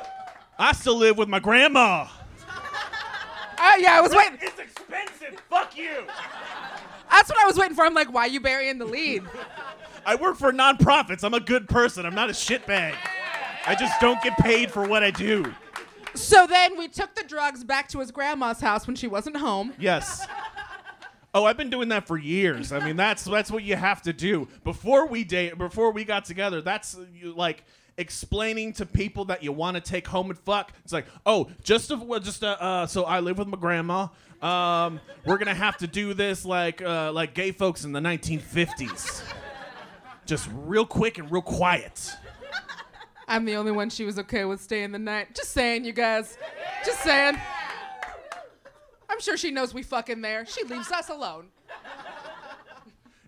S12: I still live with my grandma.
S11: Uh, yeah, I was waiting.
S12: It's expensive. Fuck you.
S11: That's what I was waiting for. I'm like, why you burying the lead?
S12: I work for nonprofits. I'm a good person. I'm not a shitbag. I just don't get paid for what I do.
S11: So then we took the drugs back to his grandma's house when she wasn't home.
S12: Yes. Oh, I've been doing that for years. I mean, that's that's what you have to do before we date. Before we got together, that's uh, you, like explaining to people that you want to take home and fuck. It's like, oh, just a, well, just a, uh, so I live with my grandma. Um, we're gonna have to do this like uh, like gay folks in the 1950s. Just real quick and real quiet.
S11: I'm the only one she was okay with staying the night. Just saying, you guys. Just saying. I'm sure she knows we fucking there. She leaves us alone.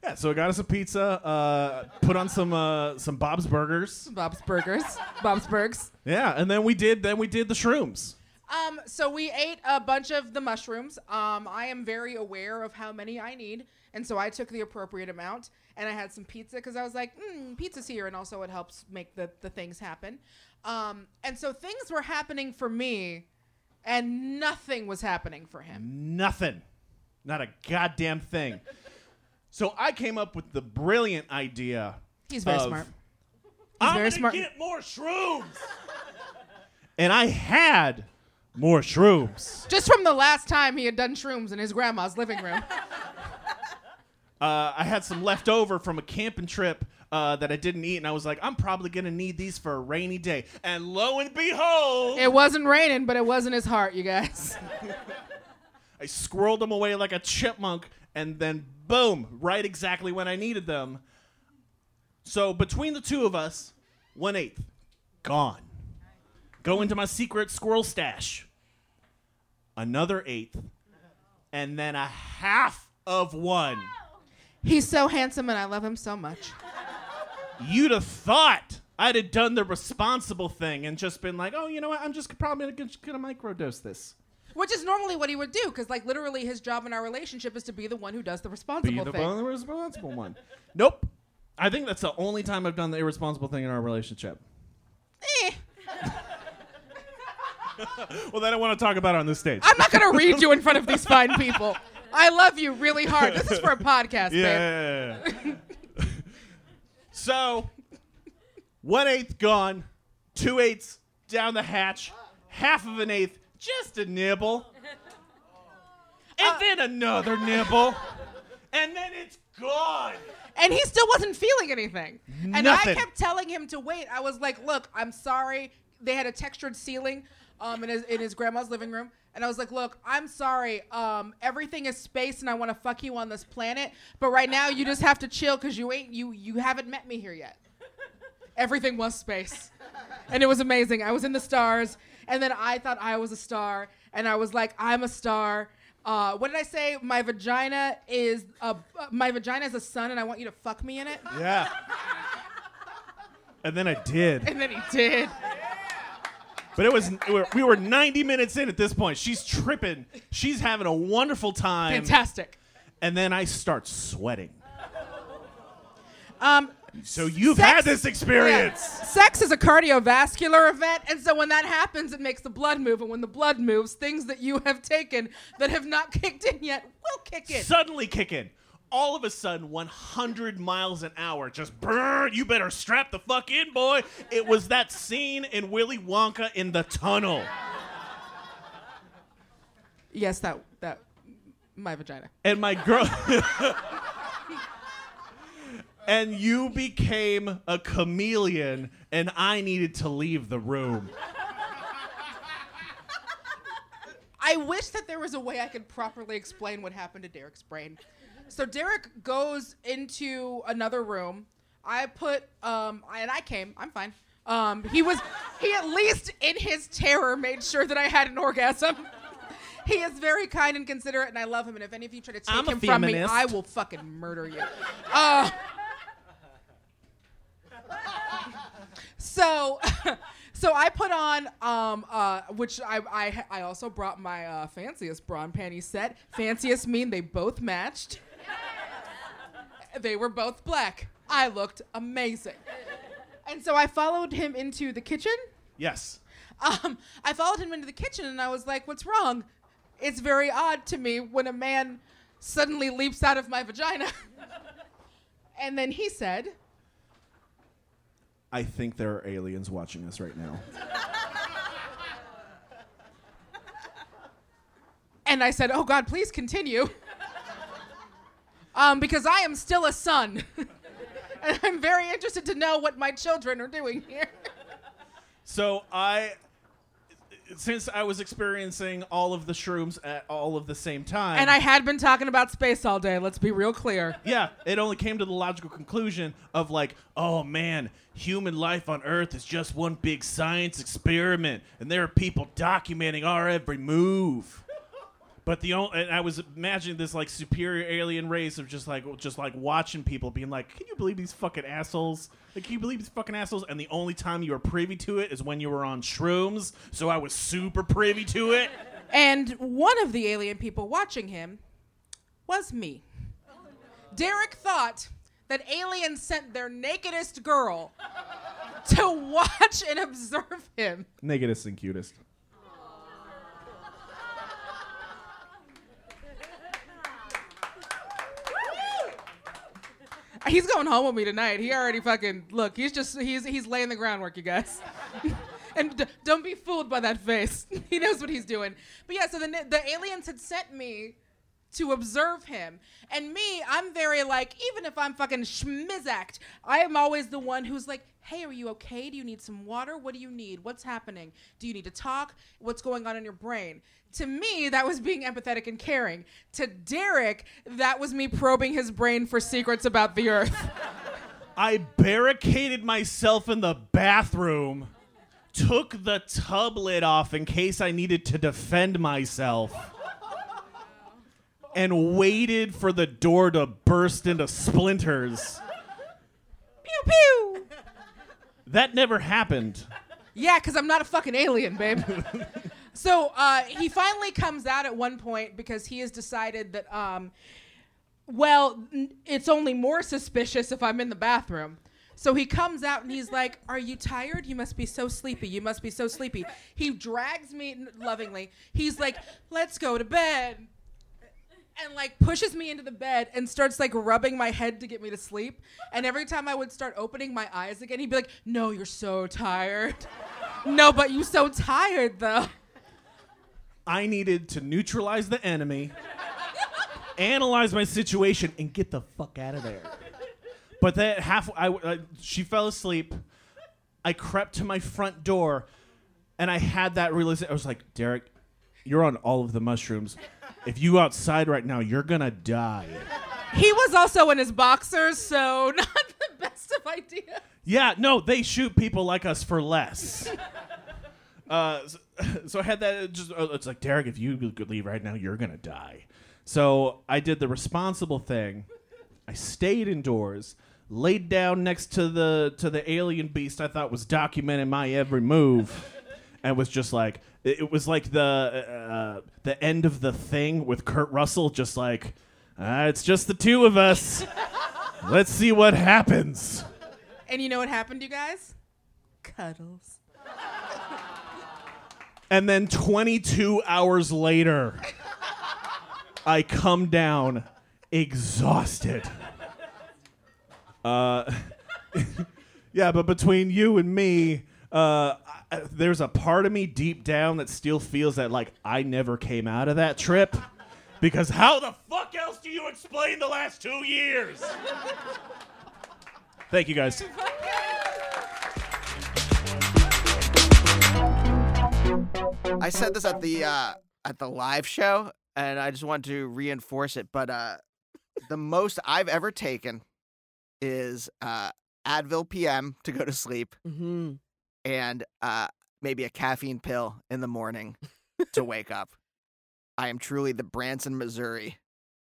S12: Yeah, so I got us a pizza. Uh, put on some uh, some Bob's Burgers.
S11: Bob's Burgers. Bob's Burgers.
S12: Yeah, and then we did then we did the shrooms.
S11: Um, so we ate a bunch of the mushrooms. Um, I am very aware of how many I need, and so I took the appropriate amount. And I had some pizza because I was like, mm, pizza's here, and also it helps make the the things happen. Um, and so things were happening for me, and nothing was happening for him.
S12: Nothing. Not a goddamn thing. So I came up with the brilliant idea.
S11: He's very
S12: of,
S11: smart. He's
S12: I'm
S11: very smart.
S12: get more shrooms. and I had more shrooms.
S11: Just from the last time he had done shrooms in his grandma's living room.
S12: Uh, I had some left over from a camping trip uh, that I didn't eat, and I was like, I'm probably gonna need these for a rainy day. And lo and behold,
S11: it wasn't raining, but it wasn't his heart, you guys.
S12: I squirreled them away like a chipmunk, and then boom, right exactly when I needed them. So between the two of us, one eighth gone. Go into my secret squirrel stash. Another eighth, and then a half of one.
S11: He's so handsome, and I love him so much.
S12: You'd have thought I'd have done the responsible thing and just been like, oh, you know what? I'm just probably gonna, gonna microdose this.
S11: Which is normally what he would do, because like literally his job in our relationship is to be the one who does the responsible thing.
S12: Be the
S11: thing.
S12: one- responsible one. Nope. I think that's the only time I've done the irresponsible thing in our relationship.
S11: Eh.
S12: well, then I want to talk about it on this stage.
S11: I'm not gonna read you in front of these fine people. I love you really hard. This is for a podcast, babe.
S12: Yeah. so, one eighth gone, two eighths down the hatch, half of an eighth, just a nibble, and
S11: Uh,
S12: then another nibble, and then it's gone.
S11: And he still wasn't feeling anything. And
S12: Nothing.
S11: I kept telling him to wait. I was like, look, I'm sorry. They had a textured ceiling um, in, his, in his grandma's living room. And I was like, look, I'm sorry. Um, everything is space and I want to fuck you on this planet. But right now you just have to chill because you ain't you you haven't met me here yet. Everything was space. And it was amazing. I was in the stars. And then I thought I was a star. And I was like, I'm a star. Uh, what did I say? My vagina is a uh, my vagina is a sun, and I want you to fuck me in it.
S12: Yeah. And then I did.
S11: And then he did.
S12: But it was we were, 90 minutes in at this point. She's tripping. She's having a wonderful time.
S11: Fantastic.
S12: And then I start sweating.
S11: Um,
S12: So you've
S11: sex-
S12: had this experience.
S11: yeah. Sex is a cardiovascular event, and so when that happens, it makes the blood move, and when the blood moves, things that you have taken that have not kicked in yet will kick in.
S12: Suddenly kick in. All of a sudden, 100 miles an hour, just burn. You better strap the fuck in, boy. It was that scene in Willy Wonka in the tunnel.
S11: yes, that that my vagina.
S12: And my girl. and you became a chameleon, and I needed to leave the room.
S11: I wish that there was a way I could properly explain what happened to Derek's brain. So Derek goes into another room. I put um I, and I came. I'm fine. Um he was he at least in his terror made sure that I had an orgasm. he is very kind and considerate and I love him and if any of you try to take
S12: I'm
S11: him from me. I will fucking murder you. Uh So, so I put on, um, uh, which I, I, I also brought my uh, fanciest bra and panty set. Fanciest mean they both matched. They were both black. I looked amazing. And so I followed him into the kitchen.
S12: Yes.
S11: Um, I followed him into the kitchen and I was like, "What's wrong?" It's very odd to me when a man suddenly leaps out of my vagina. and then he said,
S12: I think there are aliens watching us right now.
S11: and I said, "Oh God, please continue." Um, because I am still a son. and I'm very interested to know what my children are doing here.
S12: So I, since I was experiencing all of the shrooms at all of the same time,
S11: And I had been talking about space all day. Let's be real clear.
S12: yeah, it only came to the logical conclusion of like, oh man, human life on Earth is just one big science experiment, and there are people documenting our every move. But the only, and I was imagining this like superior alien race of just like just like watching people being like, can you believe these fucking assholes? Like, can you believe these fucking assholes? And the only time you were privy to it is when you were on shrooms. So I was super privy to it.
S11: And one of the alien people watching him was me. Derek thought that aliens sent their nakedest girl to watch and observe him.
S12: Nakedest and cutest.
S11: He's going home with me tonight. He already fucking look. He's just he's he's laying the groundwork, you guys. and d- don't be fooled by that face. he knows what he's doing. But yeah, so the the aliens had sent me to observe him, and me, I'm very like even if I'm fucking schmizacked, I am always the one who's like, hey, are you okay? Do you need some water? What do you need? What's happening? Do you need to talk? What's going on in your brain? To me, that was being empathetic and caring. To Derek, that was me probing his brain for secrets about the earth.
S12: I barricaded myself in the bathroom, took the tub lid off in case I needed to defend myself, and waited for the door to burst into splinters.
S11: Pew pew.
S12: That never happened.
S11: Yeah, because I'm not a fucking alien, babe. so uh, he finally comes out at one point because he has decided that, um, well, n- it's only more suspicious if I'm in the bathroom. So he comes out and he's like, Are you tired? You must be so sleepy. You must be so sleepy. He drags me n- lovingly. He's like, Let's go to bed. And like pushes me into the bed and starts like rubbing my head to get me to sleep. And every time I would start opening my eyes again, he'd be like, No, you're so tired. no, but you're so tired though.
S12: I needed to neutralize the enemy, analyze my situation, and get the fuck out of there. But that half, I, uh, she fell asleep. I crept to my front door, and I had that realization. I was like, Derek, you're on all of the mushrooms. If you outside right now, you're gonna die.
S11: He was also in his boxers, so not the best of ideas.
S12: Yeah, no, they shoot people like us for less. uh, so, so I had that. Just uh, it's like Derek, if you leave right now, you're gonna die. So I did the responsible thing. I stayed indoors, laid down next to the to the alien beast I thought was documenting my every move, and was just like it, it was like the uh, the end of the thing with Kurt Russell, just like uh, it's just the two of us. Let's see what happens.
S11: And you know what happened, you guys? Cuddles.
S12: And then 22 hours later, I come down exhausted. Uh, yeah, but between you and me, uh, I, there's a part of me deep down that still feels that like I never came out of that trip. Because how the fuck else do you explain the last two years? Thank you guys.
S4: I said this at the uh, at the live show, and I just want to reinforce it. But uh, the most I've ever taken is uh, Advil PM to go to sleep,
S3: Mm-hmm.
S4: And uh, maybe a caffeine pill in the morning to wake up. I am truly the Branson, Missouri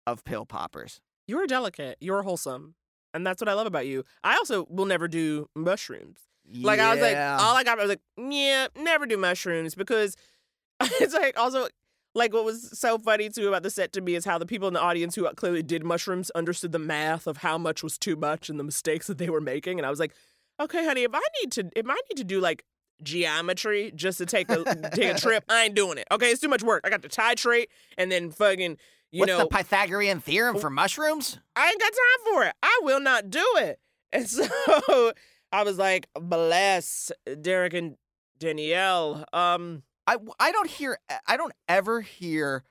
S4: of pill poppers.
S3: You're delicate. You're wholesome. And that's what I love about you. I also will never do mushrooms. Like I was like, all I got, I was like, yeah, never do mushrooms because it's like also like what was so funny too about the set to me is how the people in the audience who clearly did mushrooms understood the math of how much was too much and the mistakes that they were making. And I was like, okay, honey, if I need to, if I need to do like geometry just to take a take a trip. I ain't doing it. Okay, it's too much work. I got to titrate and then fucking you
S4: What's
S3: know
S4: the Pythagorean theorem for mushrooms?
S3: I ain't got time for it. I will not do it. And so I was like, bless Derek and Danielle. Um,
S4: I I don't hear I don't ever hear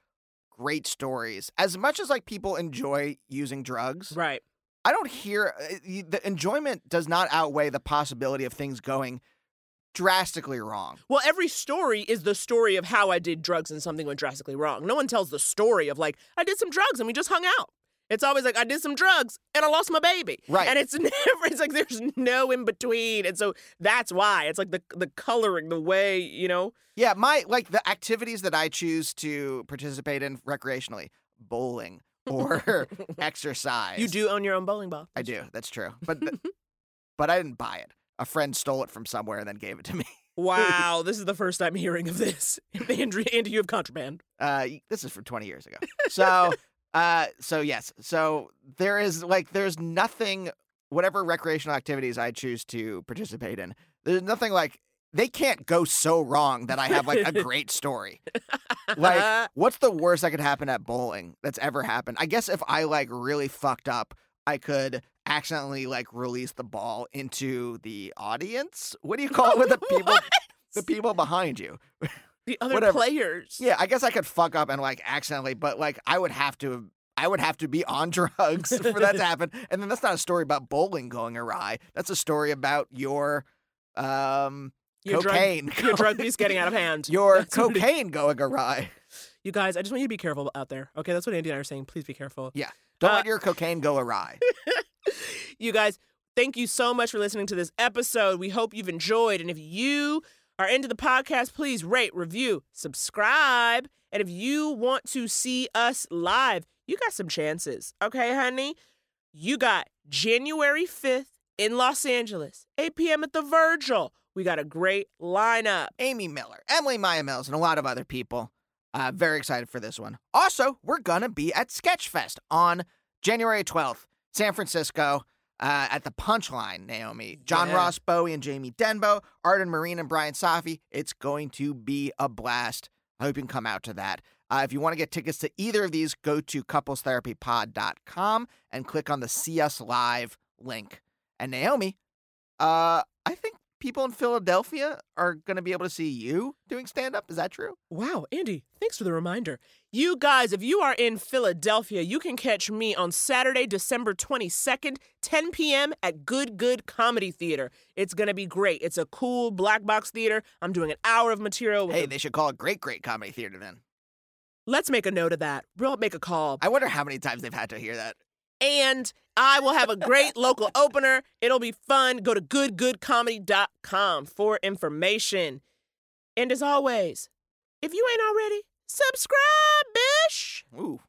S4: great stories as much as like people enjoy using drugs.
S3: Right.
S4: I don't hear uh, the enjoyment does not outweigh the possibility of things going drastically wrong.
S3: Well, every story is the story of how I did drugs and something went drastically wrong. No one tells the story of like I did some drugs and we just hung out. It's always like I did some drugs and I lost my baby.
S4: Right.
S3: And it's never it's like there's no in between. And so that's why. It's like the the coloring, the way, you know.
S4: Yeah, my like the activities that I choose to participate in recreationally, bowling or exercise.
S3: You do own your own bowling ball.
S4: I do. That's true. But th- but I didn't buy it. A friend stole it from somewhere and then gave it to me.
S3: Wow, this is the first time hearing of this. Andrew, Andy, you have contraband.
S4: Uh, this is from 20 years ago. So, uh, so yes. So there is like there's nothing. Whatever recreational activities I choose to participate in, there's nothing like they can't go so wrong that I have like a great story. Like, what's the worst that could happen at bowling that's ever happened? I guess if I like really fucked up, I could accidentally like release the ball into the audience. What do you call it with the people? The people behind you.
S3: The other
S4: Whatever.
S3: players.
S4: Yeah, I guess I could fuck up and like accidentally, but like I would have to. I would have to be on drugs for that to happen, and then that's not a story about bowling going awry. That's a story about your um
S3: Your drug-
S4: cocaine,
S3: your drug use getting out of hand.
S4: Your
S3: That's what it-
S4: cocaine going awry.
S3: You guys, I just want you to be careful out there. Okay, that's what Andy and I are saying. Please be careful.
S4: Yeah, don't
S3: Uh,
S4: let your cocaine go awry.
S3: You guys, thank you so much for listening to this episode. We hope you've enjoyed. And if you are into the podcast, please rate, review, subscribe. And if you want to see us live, you got some chances. Okay, honey? You got January 5th in Los Angeles, 8 p.m. at the Virgil. We got a great lineup.
S4: Amy Miller, Emily Maya Mills, and a lot of other people. Uh, very excited for this one. Also, we're gonna be at Sketchfest on January 12th, San Francisco. Uh, at the Punchline, Naomi, John
S3: Yeah.
S4: Ross Bowie and Jamie Denbo, Arden Myrin and Brian Safi. It's going to be a blast. I hope you can come out to that. Uh, if you want to get tickets to either of these, go to couplestherapypod.com and click on the See Us Live link. And Naomi, uh, I think people in Philadelphia are going to be able to see you doing stand up. Is that true?
S3: Wow, Andy, thanks for the reminder. You guys, if you are in Philadelphia, you can catch me on Saturday, December 22nd, 10 p.m. at Good Good Comedy Theater. It's going to be great. It's a cool black box theater. I'm doing an hour of material. With
S4: Hey,
S3: a-
S4: they should call it Great Great Comedy Theater then.
S3: Let's make a note of that. We'll make a call.
S4: I wonder how many times they've had to hear that.
S3: And I will have a great local opener. It'll be fun. Go to goodgoodcomedy.com for information. And as always, if you ain't already, subscribe, bish.
S4: Ooh,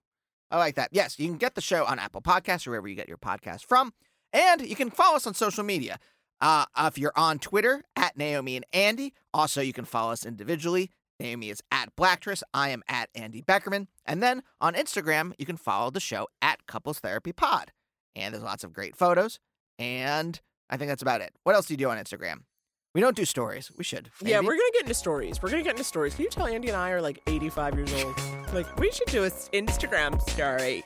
S4: I like that. Yes, you can get the show on Apple Podcasts or wherever you get your podcast from. And you can follow us on social media. Uh, if you're on Twitter, at Naomi and Andy. Also, you can follow us individually. Naomi is at Blacktress. I am at Andy Beckerman. And then on Instagram, you can follow the show at Couples Therapy Pod. And there's lots of great photos. And I think that's about it. What else do you do on Instagram? We don't do stories. We should.
S3: Yeah, we're gonna get into stories. We're gonna get into stories. Can you tell Andy and I are like 85 years old? Like, we should do an Instagram story.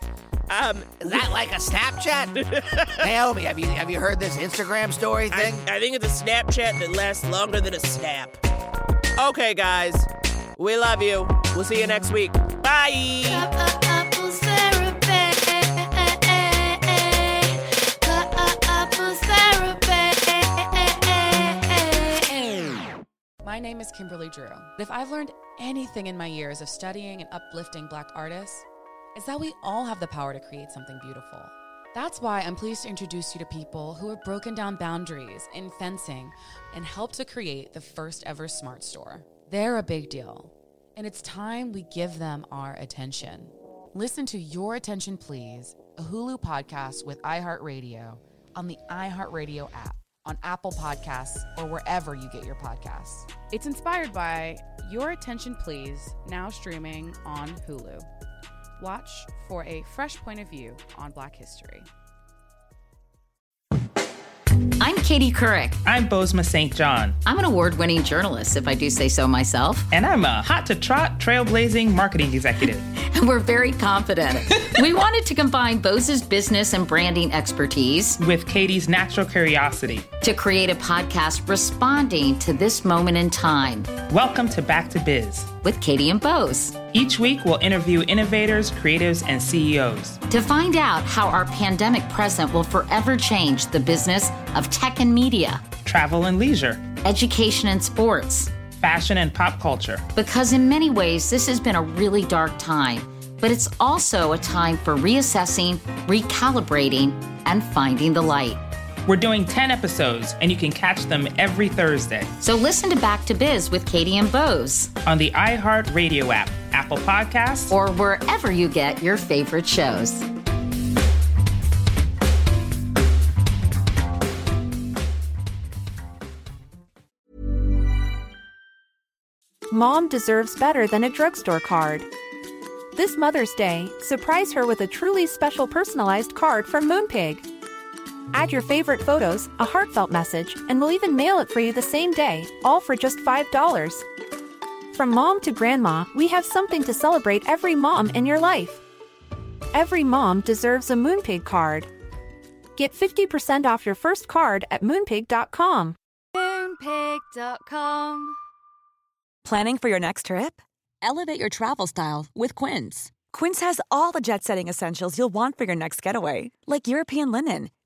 S3: Um,
S4: Is that like a Snapchat? Naomi, have you have you heard this Instagram story
S3: I,
S4: thing?
S3: I think it's a Snapchat that lasts longer than a snap. Okay, guys, we love you. We'll see you next week. Bye.
S13: My name is Kimberly Drew. If I've learned anything in my years of studying and uplifting Black artists, it's that we all have the power to create something beautiful. That's why I'm pleased to introduce you to people who have broken down boundaries in fencing and helped to create the first ever smart store. They're a big deal, and it's time we give them our attention. Listen to Your Attention Please, a Hulu podcast with iHeartRadio on the iHeartRadio app, on Apple Podcasts, or wherever you get your podcasts.
S8: It's inspired by Your Attention Please, now streaming on Hulu. Watch for a fresh point of view on Black history.
S14: Katie Couric.
S15: I'm Bozoma St. John.
S14: I'm an award winning journalist, if I do say so myself.
S15: And I'm a hot to trot, trailblazing marketing executive.
S14: And we're very confident. we wanted to combine Bose's business and branding expertise
S15: with Katie's natural curiosity
S14: to create a podcast responding to this moment in time.
S15: Welcome to Back to Biz
S14: with Katie and Bose.
S15: Each week, we'll interview innovators, creatives, and CEOs
S14: to find out how our pandemic present will forever change the business of tech and media,
S15: travel and leisure,
S14: education and sports,
S15: fashion and pop culture.
S14: Because in many ways, this has been a really dark time, but it's also a time for reassessing, recalibrating, and finding the light.
S15: We're doing 10 episodes, and you can catch them every Thursday.
S14: So listen to Back to Biz with Katie and Bose
S15: on the iHeart Radio app, Apple Podcasts,
S14: or wherever you get your favorite shows.
S9: Mom deserves better than a drugstore card. This Mother's Day, surprise her with a truly special personalized card from Moonpig. Add your favorite photos, a heartfelt message, and we'll even mail it for you the same day, all for just $5. From mom to grandma, we have something to celebrate every mom in your life. Every mom deserves a Moonpig card. Get 50% off your first card at moonpig.com.
S16: Moonpig.com.
S17: Planning for your next trip?
S18: Elevate your travel style with Quince.
S17: Quince has all the jet setting essentials you'll want for your next getaway, like European linen